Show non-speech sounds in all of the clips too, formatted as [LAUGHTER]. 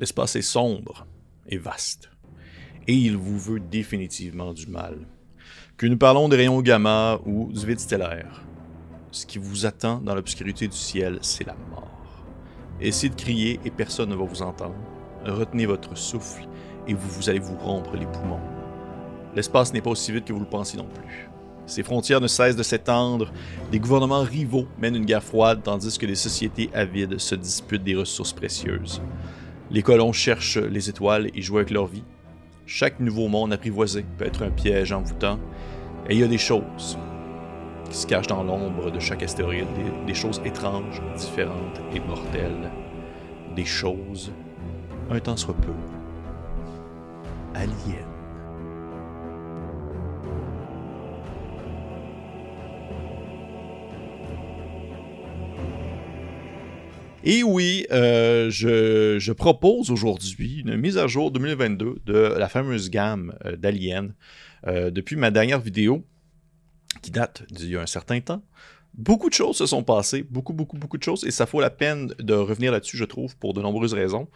L'espace est sombre et vaste, et il vous veut définitivement du mal. Que nous parlons des rayons gamma ou du vide stellaire, ce qui vous attend dans l'obscurité du ciel, c'est la mort. Essayez de crier et personne ne va vous entendre. Retenez votre souffle et vous, vous allez vous rompre les poumons. L'espace n'est pas aussi vite que vous le pensez non plus. Ses frontières ne cessent de s'étendre, des gouvernements rivaux mènent une guerre froide tandis que les sociétés avides se disputent des ressources précieuses. Les colons cherchent les étoiles et jouent avec leur vie. Chaque nouveau monde apprivoisé peut être un piège envoûtant. Et il y a des choses qui se cachent dans l'ombre de chaque astéroïde, des, choses étranges, différentes et mortelles. Des choses, un temps soit peu, aliens. Et oui, euh, je, propose aujourd'hui une mise à jour 2022 de la fameuse gamme euh, d'Alien. Euh, depuis ma dernière vidéo, qui date d'il y a un certain temps, beaucoup de choses se sont passées, beaucoup, beaucoup, beaucoup de choses, et ça vaut la peine de revenir là-dessus, je trouve, pour de nombreuses raisons.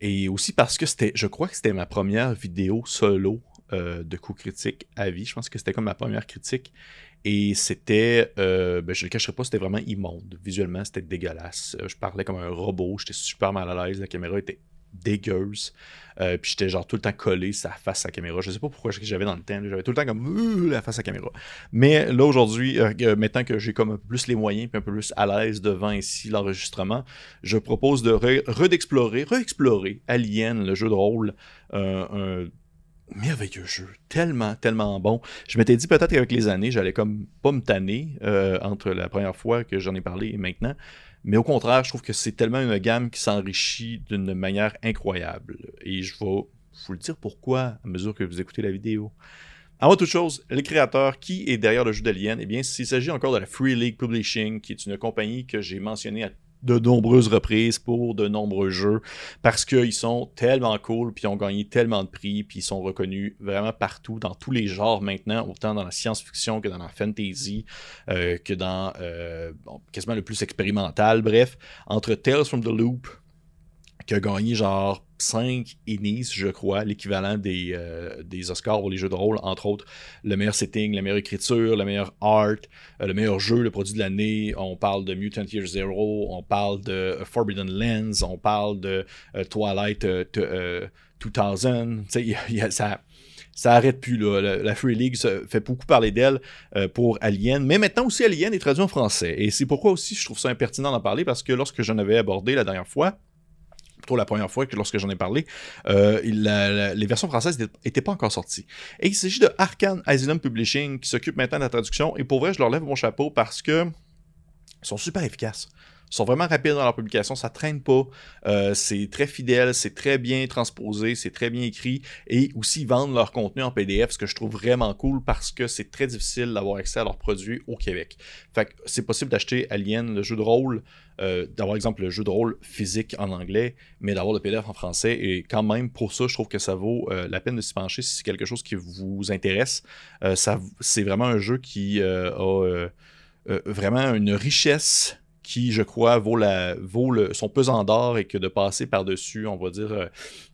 Et aussi parce que c'était, je crois que c'était ma première vidéo solo de coup critique à vie. Je pense que c'était comme ma première critique. Et c'était, euh, ben, je ne le cacherai pas, c'était vraiment immonde. Visuellement, c'était dégueulasse. Euh, je parlais comme un robot, j'étais super mal à l'aise, la caméra était dégueuse. Euh, puis j'étais genre tout le temps collé sa face à la caméra. Je sais pas pourquoi j'avais dans le temps. J'avais tout le temps comme la face à la caméra. Mais là aujourd'hui, maintenant que j'ai comme un peu plus les moyens puis un peu plus à l'aise devant ici l'enregistrement, je propose de redexplorer, re-explorer Alien, le jeu de rôle, merveilleux jeu, tellement, tellement bon. Je m'étais dit peut-être qu'avec les années, j'allais comme pas me tanner euh, entre la première fois que j'en ai parlé et maintenant. Mais au contraire, je trouve que c'est tellement une gamme qui s'enrichit d'une manière incroyable. Et je vais vous le dire pourquoi à mesure que vous écoutez la vidéo. Avant toute chose, le créateur qui est derrière le jeu d'Alien, eh bien, s'il s'agit encore de la Free League Publishing, qui est une compagnie que j'ai mentionnée à de nombreuses reprises pour de nombreux jeux parce qu'ils sont tellement cool, puis ont gagné tellement de prix, puis ils sont reconnus vraiment partout, dans tous les genres maintenant, autant dans la science-fiction que dans la fantasy, euh, que dans euh, quasiment le plus expérimental. Bref, entre Tales from the Loop, qui a gagné genre 5 Ennis, je crois, l'équivalent des, euh, des Oscars pour les jeux de rôle, entre autres le meilleur setting, la meilleure écriture, le meilleur art, euh, le meilleur jeu, le produit de l'année. On parle de Mutant Year Zero, on parle de Forbidden Lens, on parle de euh, Twilight 2000. ça ça arrête plus là. La, Free League fait beaucoup parler d'elle pour Alien, mais maintenant aussi Alien est traduit en français. Et c'est pourquoi aussi je trouve ça impertinent d'en parler parce que lorsque j'en avais abordé la dernière fois, plutôt la première fois que lorsque j'en ai parlé, euh, les versions françaises n'étaient pas encore sorties. Et il s'agit de Arkane Asylum Publishing qui s'occupe maintenant de la traduction. Et pour vrai, je leur lève mon chapeau parce que sont super efficaces sont vraiment rapides dans leur publication, ça traîne pas, euh, c'est très fidèle, c'est très bien transposé, c'est très bien écrit, et aussi vendent leur contenu en PDF, ce que je trouve vraiment cool parce que c'est très difficile d'avoir accès à leurs produits au Québec. Fait que c'est possible d'acheter Alien, le jeu de rôle, euh, d'avoir exemple le jeu de rôle physique en anglais, mais d'avoir le PDF en français, et quand même pour ça, je trouve que ça vaut euh, la peine de s'y pencher si c'est quelque chose qui vous intéresse. ça, c'est vraiment un jeu qui a vraiment une richesse qui, je crois, vaut, la, vaut son pesant d'or et que de passer par-dessus, on va dire, euh,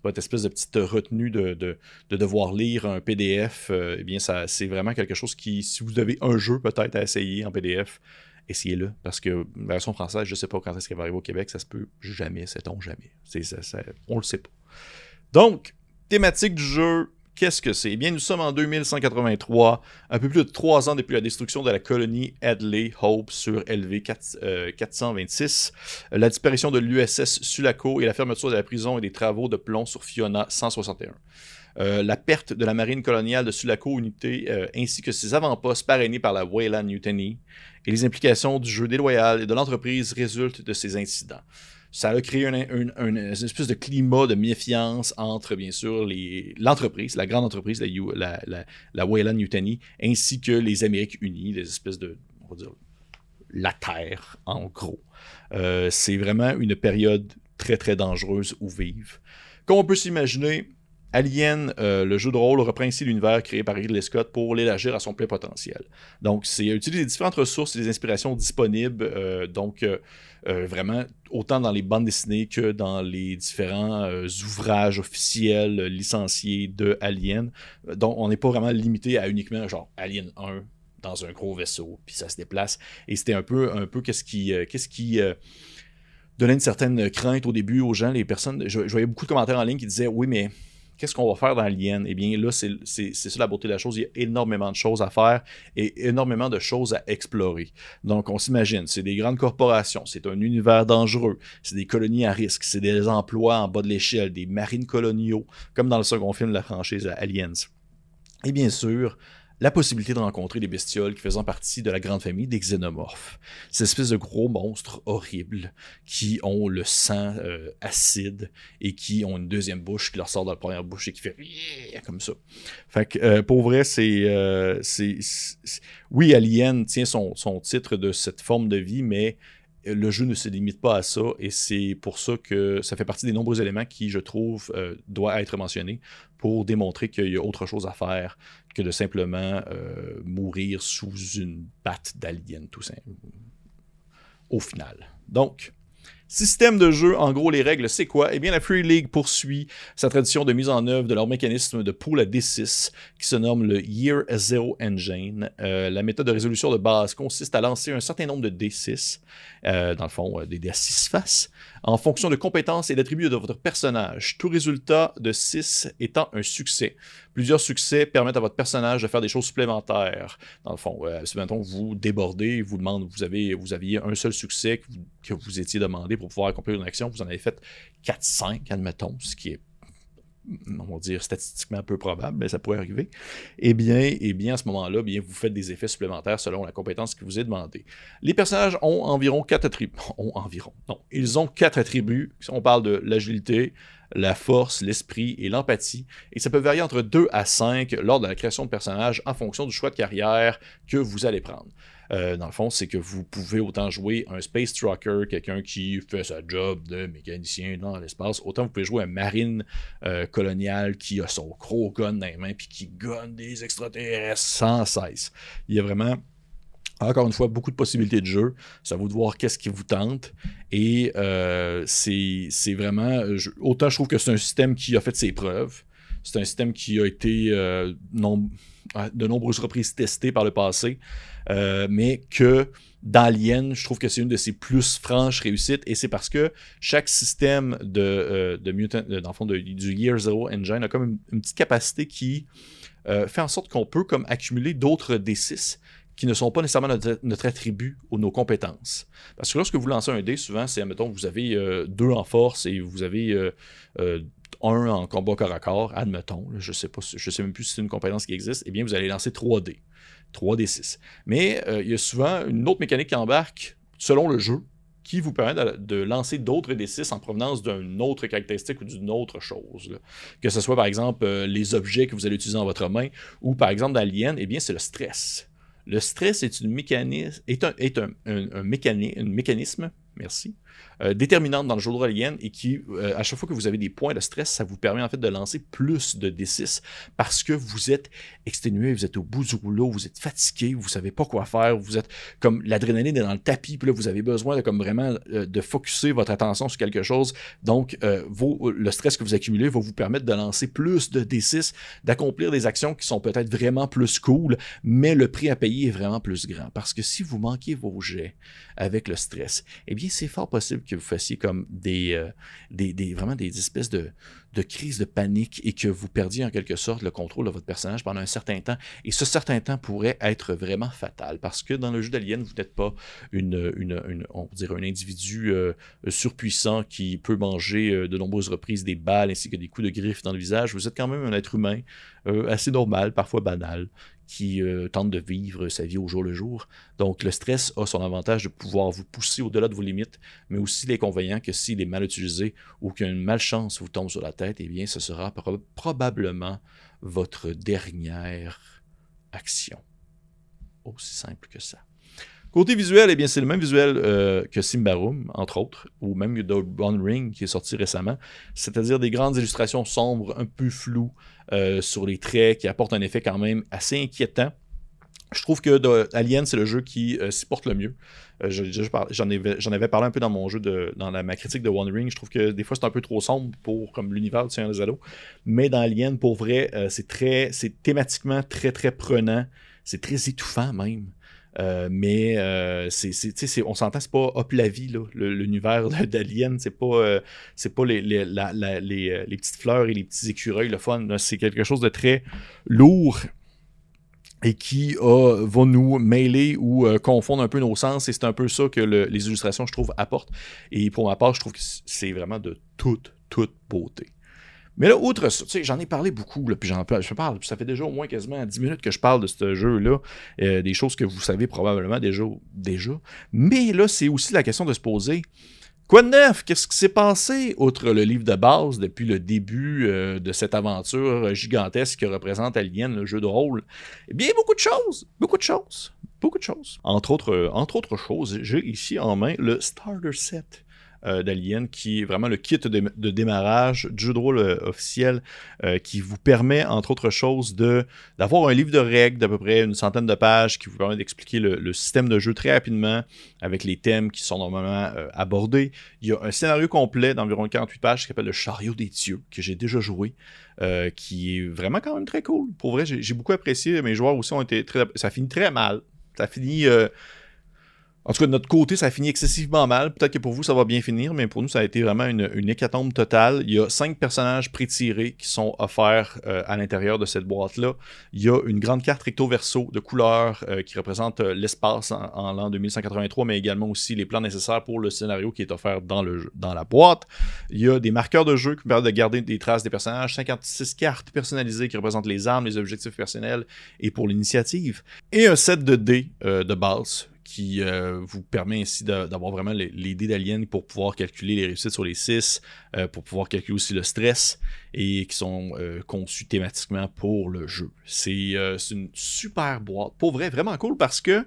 votre espèce de petite retenue de, de, devoir lire un PDF, euh, eh bien, ça, c'est vraiment quelque chose qui, si vous avez un jeu peut-être à essayer en PDF, essayez-le. Parce que la version française, je ne sais pas quand est-ce qu'elle va arriver au Québec, ça se peut jamais, sait-on jamais. C'est, ça, on le sait pas. Donc, thématique du jeu, Qu'est-ce que c'est? Eh bien, nous sommes en 2183, un peu plus de trois ans depuis la destruction de la colonie Hadley Hope sur LV 426, la disparition de l'USS Sulaco et la fermeture de la prison et des travaux de plomb sur Fiona 161. Euh, la perte de la marine coloniale de Sulaco Unité euh, ainsi que ses avant-postes parrainés par la Wayland Mutiny et les implications du jeu déloyal et de l'entreprise résultent de ces incidents ça a créé une, espèce de climat de méfiance entre, bien sûr, l'entreprise, la grande entreprise, la, la, la, Wayland Yutani, ainsi que les Amériques Unies, les espèces de, on va dire, la Terre, en gros. Euh, c'est vraiment une période très, très dangereuse où vivre. Comme on peut s'imaginer, Alien, euh, le jeu de rôle, reprend ici l'univers créé par Ridley Scott pour l'élargir à son plein potentiel. Donc, c'est utiliser différentes ressources et les inspirations disponibles. euh, donc, euh, vraiment, autant dans les bandes dessinées que dans les différents ouvrages officiels licenciés de Alien. Donc, on n'est pas vraiment limité à uniquement, genre, Alien 1 dans un gros vaisseau, puis ça se déplace. Et c'était un peu, un peu qu'est-ce qui, qu'est-ce qui donnait une certaine crainte au début aux gens, les personnes. Je voyais beaucoup de commentaires en ligne qui disaient Oui, mais qu'est-ce qu'on va faire dans Alien Eh bien, là, c'est ça la beauté de la chose. Il y a énormément de choses à faire et énormément de choses à explorer. Donc, on s'imagine, c'est des grandes corporations, c'est un univers dangereux, c'est des colonies à risque, c'est des emplois en bas de l'échelle, des marines coloniaux, comme dans le second film de la franchise Aliens. Et bien sûr, la possibilité de rencontrer des bestioles qui faisant partie de la grande famille des xénomorphes. Ces espèces de gros monstres horribles qui ont le sang euh, acide et qui ont une deuxième bouche qui leur sort de la première bouche et qui fait comme ça. Fait que euh, pour vrai, c'est, euh, oui, Alien tient son, son titre de cette forme de vie, mais le jeu ne se limite pas à ça et c'est pour ça que ça fait partie des nombreux éléments qui, je trouve, euh, doivent être mentionnés pour démontrer qu'il y a autre chose à faire que de simplement euh, mourir sous une patte d'alien, tout simplement. Au final. Donc, Système de jeu, en gros, les règles, c'est quoi? Eh bien, la Free League poursuit sa tradition de mise en œuvre de leur mécanisme de pool à D6 qui se nomme le Year Zero Engine. Euh, la méthode de résolution de base consiste à lancer un certain nombre de D6, euh, dans le fond, euh, des D à 6 faces, en fonction de compétences et d'attributs de votre personnage. Tout résultat de 6 étant un succès. Plusieurs succès permettent à votre personnage de faire des choses supplémentaires. Dans le fond, euh, si vous débordez, vous demande, vous avez, vous aviez un seul succès que vous, que vous étiez demandé pour pouvoir accomplir une action, vous en avez fait 4-5, admettons, ce qui est on va dire statistiquement peu probable, mais ça pourrait arriver, eh bien, eh bien à ce moment-là, bien, vous faites des effets supplémentaires selon la compétence qui vous est demandée. Les personnages ont environ quatre attributs. [LAUGHS] Ont environ. Non, ils ont quatre attributs. On parle de l'agilité, la force, l'esprit et l'empathie. Et ça peut varier entre 2 à 5 lors de la création de personnages en fonction du choix de carrière que vous allez prendre. Euh, dans le fond, c'est que vous pouvez autant jouer un Space Trucker, quelqu'un qui fait sa job de mécanicien dans l'espace, autant vous pouvez jouer un marine euh, colonial qui a son gros gun dans les mains puis qui gonne des extraterrestres sans cesse. Il y a vraiment encore une fois, beaucoup de possibilités de jeu. Ça vous de voir qu'est-ce qui vous tente. Et euh, c'est vraiment. autant je trouve que c'est un système qui a fait ses preuves. C'est un système qui a été euh, à de nombreuses reprises testé par le passé. Euh, mais que dans Alien, je trouve que c'est une de ses plus franches réussites. Et c'est parce que chaque système de, euh, Mutant, dans le fond, du Year Zero Engine a comme une, petite capacité qui fait en sorte qu'on peut comme accumuler d'autres D6 qui ne sont pas nécessairement notre, attribut ou nos compétences. Parce que lorsque vous lancez un dé, souvent, c'est, admettons, vous avez deux en force et vous avez un en combat corps à corps, admettons, je je sais même plus si c'est une compétence qui existe, eh bien, vous allez lancer 3 dés. 3 d 6. Mais euh, il y a souvent une autre mécanique qui embarque selon le jeu qui vous permet de, lancer d'autres D6 en provenance d'une autre caractéristique ou d'une autre chose. Que ce soit par exemple euh, les objets que vous allez utiliser dans votre main ou par exemple dans Alien, eh bien c'est le stress. Le stress est, une mécanisme, est, un mécanisme, merci, euh, déterminante dans le jeu de rôle et qui, euh, à chaque fois que vous avez des points de stress, ça vous permet en fait de lancer plus de D6 parce que vous êtes exténué, vous êtes au bout du rouleau, vous êtes fatigué, vous savez pas quoi faire, vous êtes comme l'adrénaline est dans le tapis, puis là vous avez besoin de comme vraiment euh, de focuser votre attention sur quelque chose. Donc le stress que vous accumulez va vous permettre de lancer plus de D6, d'accomplir des actions qui sont peut-être vraiment plus cool, mais le prix à payer est vraiment plus grand parce que si vous manquez vos jets avec le stress, eh bien c'est fort possible que vous fassiez comme des, euh, des, des- vraiment des espèces de de crise de panique et que vous perdiez en quelque sorte le contrôle de votre personnage pendant un certain temps. Et ce certain temps pourrait être vraiment fatal parce que dans le jeu d'Alien, vous n'êtes pas une, une, un individu euh, surpuissant qui peut manger euh, de nombreuses reprises des balles ainsi que des coups de griffe dans le visage. Vous êtes quand même un être humain assez normal, parfois banal, qui euh, tente de vivre sa vie au jour le jour. Donc le stress a son avantage de pouvoir vous pousser au-delà de vos limites, mais aussi l'inconvénient que s'il est mal utilisé ou qu'une malchance vous tombe sur la tête, eh bien ce sera prob- probablement votre dernière action. Aussi simple que ça. Côté visuel, eh bien, c'est le même visuel euh, que Simbarum, entre autres, ou même The One Ring qui est sorti récemment, c'est-à-dire des grandes illustrations sombres, un peu floues euh, sur les traits, qui apportent un effet quand même assez inquiétant. Je trouve que Alien, c'est le jeu qui s'y porte le mieux. J'en avais, parlé un peu dans mon jeu, de, dans ma critique de One Ring. Je trouve que des fois, c'est un peu trop sombre pour comme l'univers du Seigneur des Anneaux. Mais dans Alien, pour vrai, c'est très, c'est thématiquement très, très prenant. C'est très étouffant même. Euh, mais euh, c'est, on s'entend, c'est pas hop la vie, l'univers d'Alien, c'est pas, euh, c'est pas les, les, les, petites fleurs et les petits écureuils, le fun. C'est quelque chose de très lourd et qui va nous mêler ou confondre un peu nos sens. Et c'est un peu ça que les illustrations, je trouve, apportent. Et pour ma part, je trouve que c'est vraiment de toute, toute beauté. Mais là, outre ça, j'en ai parlé beaucoup, puis j'en je parle, ça fait déjà au moins quasiment 10 minutes que je parle de ce jeu-là, euh, des choses que vous savez probablement déjà. déjà. Mais là, c'est aussi la question de se poser. Quoi de neuf? Qu'est-ce qui s'est passé, outre le livre de base, depuis le début euh, de cette aventure gigantesque que représente Alien, le jeu de rôle? Eh bien, beaucoup de choses. Beaucoup de choses. Beaucoup de choses. Entre autres, euh, entre autres choses, j'ai ici en main le Starter Set euh, d'Alien, qui est vraiment le kit de, démarrage du jeu de rôle euh, officiel, euh, qui vous permet, entre autres choses, d'avoir un livre de règles d'à peu près une centaine de pages qui vous permet d'expliquer le, système de jeu très rapidement avec les thèmes qui sont normalement abordés. Il y a un scénario complet d'environ 48 pages qui s'appelle Le chariot des dieux, que j'ai déjà joué. qui est vraiment quand même très cool. Pour vrai, j'ai beaucoup apprécié. Mes joueurs aussi ont été très. Ça finit très mal. Ça finit. En tout cas, de notre côté, ça a fini excessivement mal. Peut-être que pour vous, ça va bien finir, mais pour nous, ça a été vraiment une, hécatombe totale. Il y a cinq personnages pré-tirés qui sont offerts euh, à l'intérieur de cette boîte-là. Il y a une grande carte recto-verso de couleur euh, qui représente euh, l'espace en, l'an 2183, mais également aussi les plans nécessaires pour le scénario qui est offert dans la boîte. Il y a des marqueurs de jeu qui permettent de garder des traces des personnages. 56 cartes personnalisées qui représentent les armes, les objectifs personnels et pour l'initiative. Et un set de dés de base qui euh, vous permet ainsi d'avoir vraiment les, dés d'Alien pour pouvoir calculer les réussites sur les 6, euh, pour pouvoir calculer aussi le stress, et qui sont euh, conçus thématiquement pour le jeu. C'est une super boîte. Pour vrai, vraiment cool parce que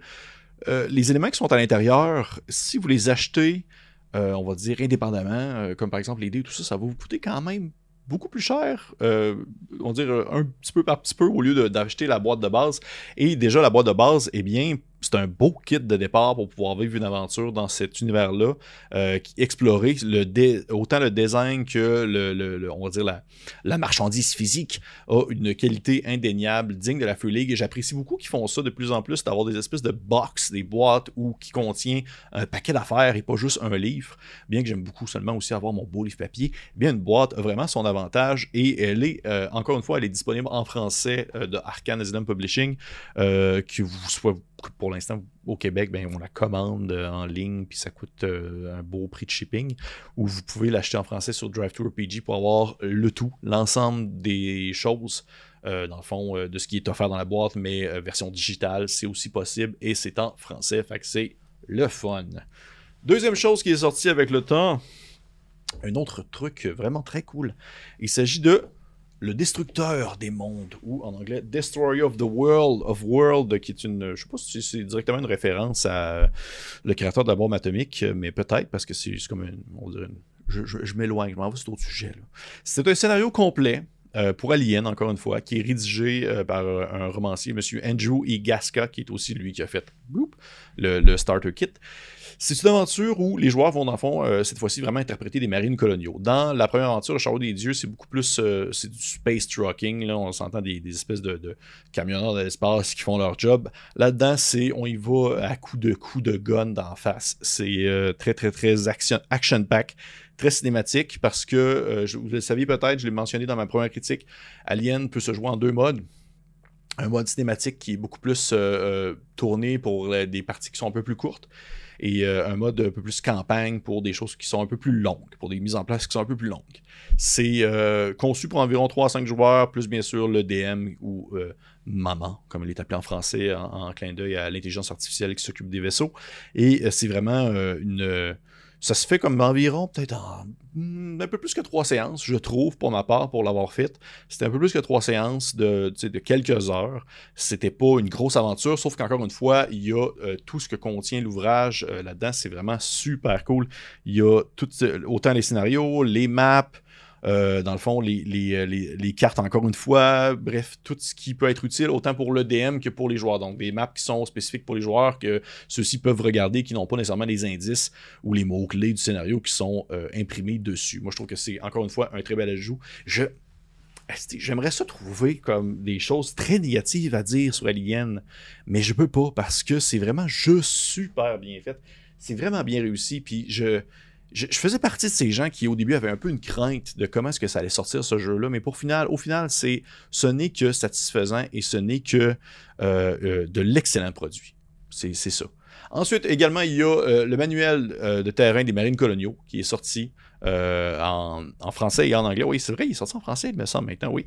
les éléments qui sont à l'intérieur, si vous les achetez, on va dire indépendamment, comme par exemple les dés, tout ça, ça va vous coûter quand même beaucoup plus cher, on va dire un petit peu par petit peu au lieu d'acheter la boîte de base. Et déjà, la boîte de base, eh bien, c'est un beau kit de départ pour pouvoir vivre une aventure dans cet univers-là, euh, explorer le autant le design que le, on va dire la, la, marchandise physique a une qualité indéniable, digne de la Free League. Et j'apprécie beaucoup qu'ils font ça de plus en plus, d'avoir des espèces de box, des boîtes où qui contient un paquet d'affaires et pas juste un livre. Bien que j'aime beaucoup seulement aussi avoir mon beau livre papier, bien une boîte a vraiment son avantage et elle est, euh, encore une fois, elle est disponible en français euh, de Arcane Asylum Publishing, que vous soit pour l'instant, au Québec, ben, on la commande euh, en ligne, puis ça coûte euh, un beau prix de shipping. Ou vous pouvez l'acheter en français sur DriveThruRPG pour avoir le tout, l'ensemble des choses, euh, dans le fond, de ce qui est offert dans la boîte, mais version digitale, c'est aussi possible et c'est en français. Fait que c'est le fun. Deuxième chose qui est sortie avec le temps, un autre truc vraiment très cool. Il s'agit de le destructeur des mondes, ou en anglais Destroyer of the World, of World, qui est une, je sais pas si c'est directement une référence à le créateur de la bombe atomique, mais peut-être parce que c'est comme une, on dirait je, m'éloigne, je m'en vais sur d'autres sujets. C'est un scénario complet euh, pour Alien, encore une fois, qui est rédigé euh, par un romancier, M. Andrew E. Gasca, qui est aussi lui qui a fait le starter kit. C'est une aventure où les joueurs vont, dans le fond, euh, cette fois-ci, vraiment interpréter des marines coloniaux. Dans la première aventure, le Chariot des Dieux, c'est beaucoup plus euh, c'est du space trucking. Là, on s'entend des, espèces de, camionneurs de l'espace qui font leur job. Là-dedans, c'est on y va à coups de coups de gun d'en face. C'est euh, très, très, très action-pack. très cinématique parce que, vous le saviez peut-être, je l'ai mentionné dans ma première critique, Alien peut se jouer en deux modes un mode cinématique qui est beaucoup plus tourné pour des parties qui sont un peu plus courtes et euh, un mode un peu plus campagne pour des choses qui sont un peu plus longues, pour des mises en place qui sont un peu plus longues. C'est euh, conçu pour environ 3 à 5 joueurs, plus bien sûr le DM ou euh, maman, comme elle est appelée en français, en, clin d'œil à l'intelligence artificielle qui s'occupe des vaisseaux. Et c'est vraiment une Ça se fait comme environ peut-être hmm, un peu plus que trois séances, je trouve, pour ma part, pour l'avoir fait. C'était un peu plus que trois séances de, quelques heures. C'était pas une grosse aventure, sauf qu'encore une fois, il y a euh, tout ce que contient l'ouvrage euh, là-dedans. C'est vraiment super cool. Il y a tout, autant les scénarios, les maps, euh, dans le fond, les, euh, les, cartes, encore une fois, bref, tout ce qui peut être utile, autant pour le DM que pour les joueurs. Donc, des maps qui sont spécifiques pour les joueurs, que ceux-ci peuvent regarder, qui n'ont pas nécessairement les indices ou les mots-clés du scénario qui sont euh, imprimés dessus. Moi, je trouve que c'est, encore une fois, un très bel ajout. Je. J'aimerais ça trouver comme des choses très négatives à dire sur Alien, mais je peux pas parce que c'est vraiment juste super bien fait. C'est vraiment bien réussi, puis je, je, faisais partie de ces gens qui au début avaient un peu une crainte de comment est-ce que ça allait sortir ce jeu-là, mais pour final, au final, c'est ce n'est que satisfaisant et ce n'est que euh, euh, de l'excellent produit. C'est ça. Ensuite, également, il y a euh, le manuel de terrain des marines coloniaux qui est sorti en, en, français et en anglais. Oui, c'est vrai, il est sorti en français, il me semble maintenant, oui.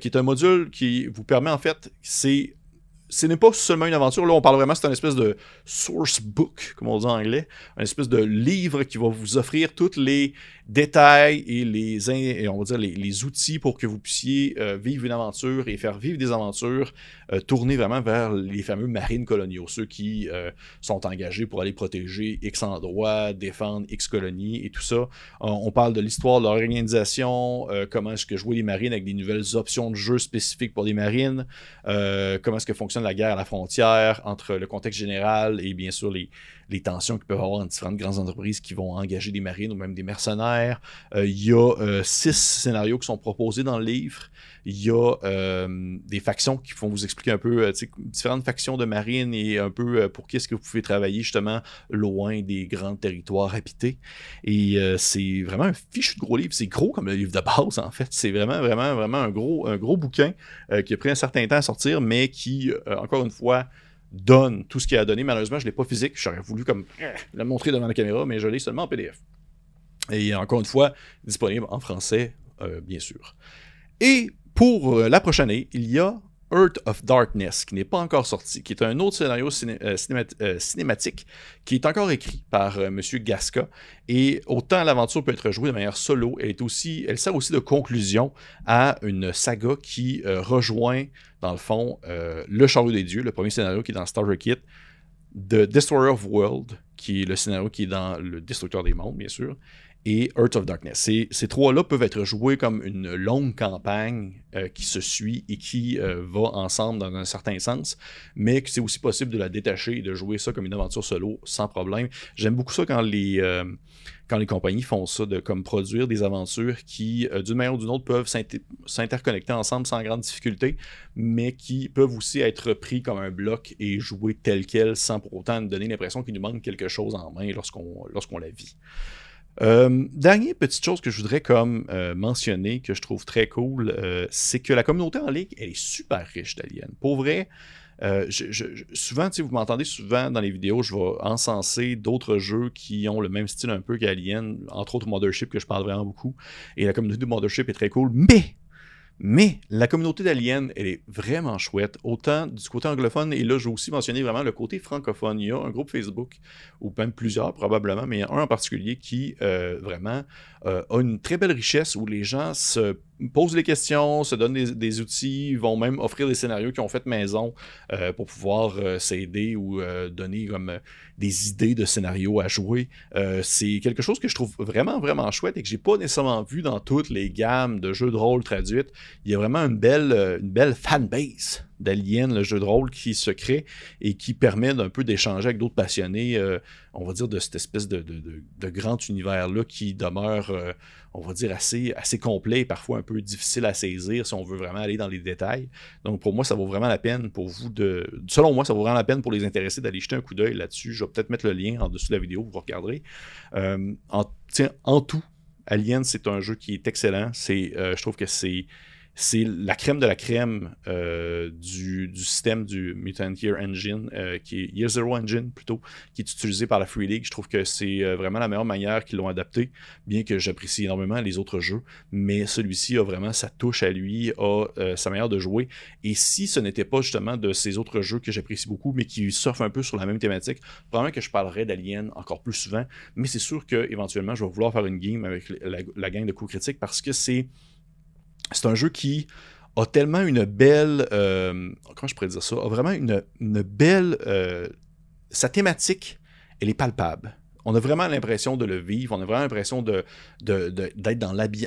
qui est un module qui vous permet, en fait, c'est ce n'est pas seulement une aventure. Là, on parle vraiment, c'est un espèce de source book, comme on dit en anglais, un espèce de livre qui va vous offrir toutes les détails et les, les, outils pour que vous puissiez euh, vivre une aventure et faire vivre des aventures euh, tournées vraiment vers les fameux marines coloniaux, ceux qui euh, sont engagés pour aller protéger X endroits, défendre X colonies et tout ça. on parle de l'histoire de l'organisation, comment est-ce que jouer les marines avec des nouvelles options de jeu spécifiques pour les marines, comment est-ce que fonctionne la guerre à la frontière entre le contexte général et bien sûr les, les tensions qu'il peut y avoir entre différentes grandes entreprises qui vont engager des marines ou même des mercenaires. Euh, il y a euh, six scénarios qui sont proposés dans le livre. Il y a euh, des factions qui vont vous expliquer un peu différentes factions de marines et un peu pour qui est-ce que vous pouvez travailler justement loin des grands territoires habités. Et c'est vraiment un fichu de gros livre. C'est gros comme le livre de base en fait. C'est vraiment, vraiment, vraiment un gros, un gros bouquin qui a pris un certain temps à sortir, mais qui, encore une fois, donne tout ce qu'il a donné. Malheureusement, je ne l'ai pas physique. J'aurais voulu comme [LAUGHS] le montrer devant la caméra, mais je l'ai seulement en PDF. Et encore une fois, disponible en français, euh, bien sûr. Et pour euh, la prochaine année, il y a Earth of Darkness, qui n'est pas encore sorti, qui est un autre scénario euh, euh, cinématique qui est encore écrit par euh, M. Gasca. Et autant l'aventure peut être jouée de manière solo, elle, est aussi, elle sert aussi de conclusion à une saga qui rejoint, dans le fond, Le Chariot des Dieux, le premier scénario qui est dans Star Trek Kit, The Destroyer of World, qui est le scénario qui est dans Le Destructeur des Mondes, bien sûr, et Earth of Darkness. Ces, trois-là peuvent être joués comme une longue campagne euh, qui se suit et qui euh, va ensemble dans un certain sens, mais que c'est aussi possible de la détacher et de jouer ça comme une aventure solo sans problème. J'aime beaucoup ça quand les, euh, quand les compagnies font ça, de comme produire des aventures qui, d'une manière ou d'une autre, peuvent s'interconnecter ensemble sans grande difficulté, mais qui peuvent aussi être pris comme un bloc et jouer tel quel sans pour autant donner l'impression qu'il nous manque quelque chose en main lorsqu'on lorsqu'on la vit. Euh, dernière petite chose que je voudrais comme euh, mentionner, que je trouve très cool, euh, c'est que la communauté en ligne, elle est super riche d'Alien. Pour vrai, je, souvent, vous m'entendez souvent dans les vidéos, je vais encenser d'autres jeux qui ont le même style un peu qu'Alien, entre autres Mothership, que je parle vraiment beaucoup. Et la communauté de Mothership est très cool, mais mais la communauté d'Alien, elle est vraiment chouette, autant du côté anglophone, et là, je vais aussi mentionner vraiment le côté francophone. Il y a un groupe Facebook, ou même plusieurs probablement, mais il y a un en particulier qui euh, vraiment euh, a une très belle richesse où les gens se posent les questions, se donnent des, outils, vont même offrir des scénarios qui ont fait maison euh, pour pouvoir s'aider ou donner comme des idées de scénarios à jouer. c'est quelque chose que je trouve vraiment, vraiment chouette et que j'ai pas nécessairement vu dans toutes les gammes de jeux de rôle traduites. Il y a vraiment une belle, une belle fanbase d'Alien, le jeu de rôle qui se crée et qui permet d'un peu d'échanger avec d'autres passionnés, euh, on va dire, de cette espèce de, grand univers-là qui demeure, euh, on va dire, assez, assez complet et parfois un peu difficile à saisir si on veut vraiment aller dans les détails. Donc pour moi, ça vaut vraiment la peine pour vous de... Selon moi, ça vaut vraiment la peine pour les intéressés d'aller jeter un coup d'œil là-dessus. Je vais peut-être mettre le lien en dessous de la vidéo, vous regarderez. Euh, en, tout, Alien, c'est un jeu qui est excellent. C'est, je trouve que c'est c'est la crème de la crème euh, du, système du Mutant Year Engine, euh, qui est Year Zero Engine plutôt, qui est utilisé par la Free League. Je trouve que c'est euh, vraiment la meilleure manière qu'ils l'ont adapté, bien que j'apprécie énormément les autres jeux, mais celui-ci a vraiment sa touche à lui, a sa manière de jouer. Et si ce n'était pas justement de ces autres jeux que j'apprécie beaucoup, mais qui surfent un peu sur la même thématique, probablement que je parlerais d'Alien encore plus souvent, mais c'est sûr que éventuellement je vais vouloir faire une game avec la, la gang de coups critiques parce que c'est c'est un jeu qui a tellement une belle. Euh, comment je pourrais dire ça? A vraiment une, belle. Euh, sa thématique, elle est palpable. On a vraiment l'impression de le vivre, on a vraiment l'impression d'être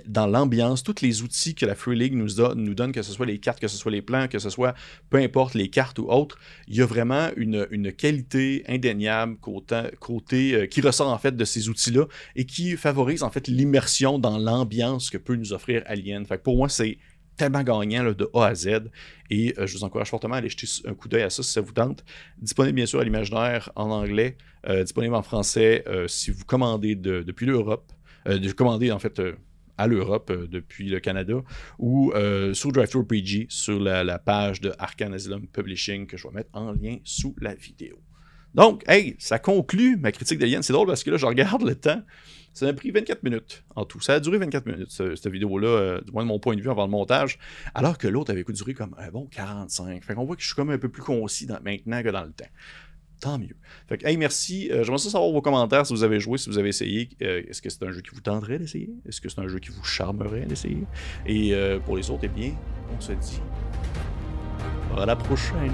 dans l'ambiance. Tous les outils que la Free League nous, nous donne, que ce soit les cartes, que ce soit les plans, que ce soit peu importe les cartes ou autres, il y a vraiment une, qualité indéniable côté, euh, qui ressort en fait de ces outils-là et qui favorise en fait l'immersion dans l'ambiance que peut nous offrir Alien. Fait pour moi, c'est tellement gagnant de A à Z. Et euh, je vous encourage fortement à aller jeter un coup d'œil à ça si ça vous tente. Disponible bien sûr à l'imaginaire en anglais, euh, disponible en français euh, si vous commandez depuis l'Europe. de commander en fait à l'Europe depuis le Canada ou sur DriveThruPG sur la, page de Arcan Asylum Publishing que je vais mettre en lien sous la vidéo. Donc, hey, ça conclut ma critique d'Alien. C'est drôle parce que là, je regarde le temps. Ça m'a pris 24 minutes en tout. Ça a duré 24 minutes, cette vidéo-là, euh, du moins de mon point de vue avant le montage, alors que l'autre avait duré comme un bon 45. Fait qu'on voit que je suis comme un peu plus concis maintenant que dans le temps. Tant mieux. Fait que, hey, merci. Euh, J'aimerais savoir vos commentaires si vous avez joué, si vous avez essayé. Euh, est-ce que c'est un jeu qui vous tenterait d'essayer? Est-ce que c'est un jeu qui vous charmerait d'essayer? Et pour les autres, eh bien, on se dit à la prochaine.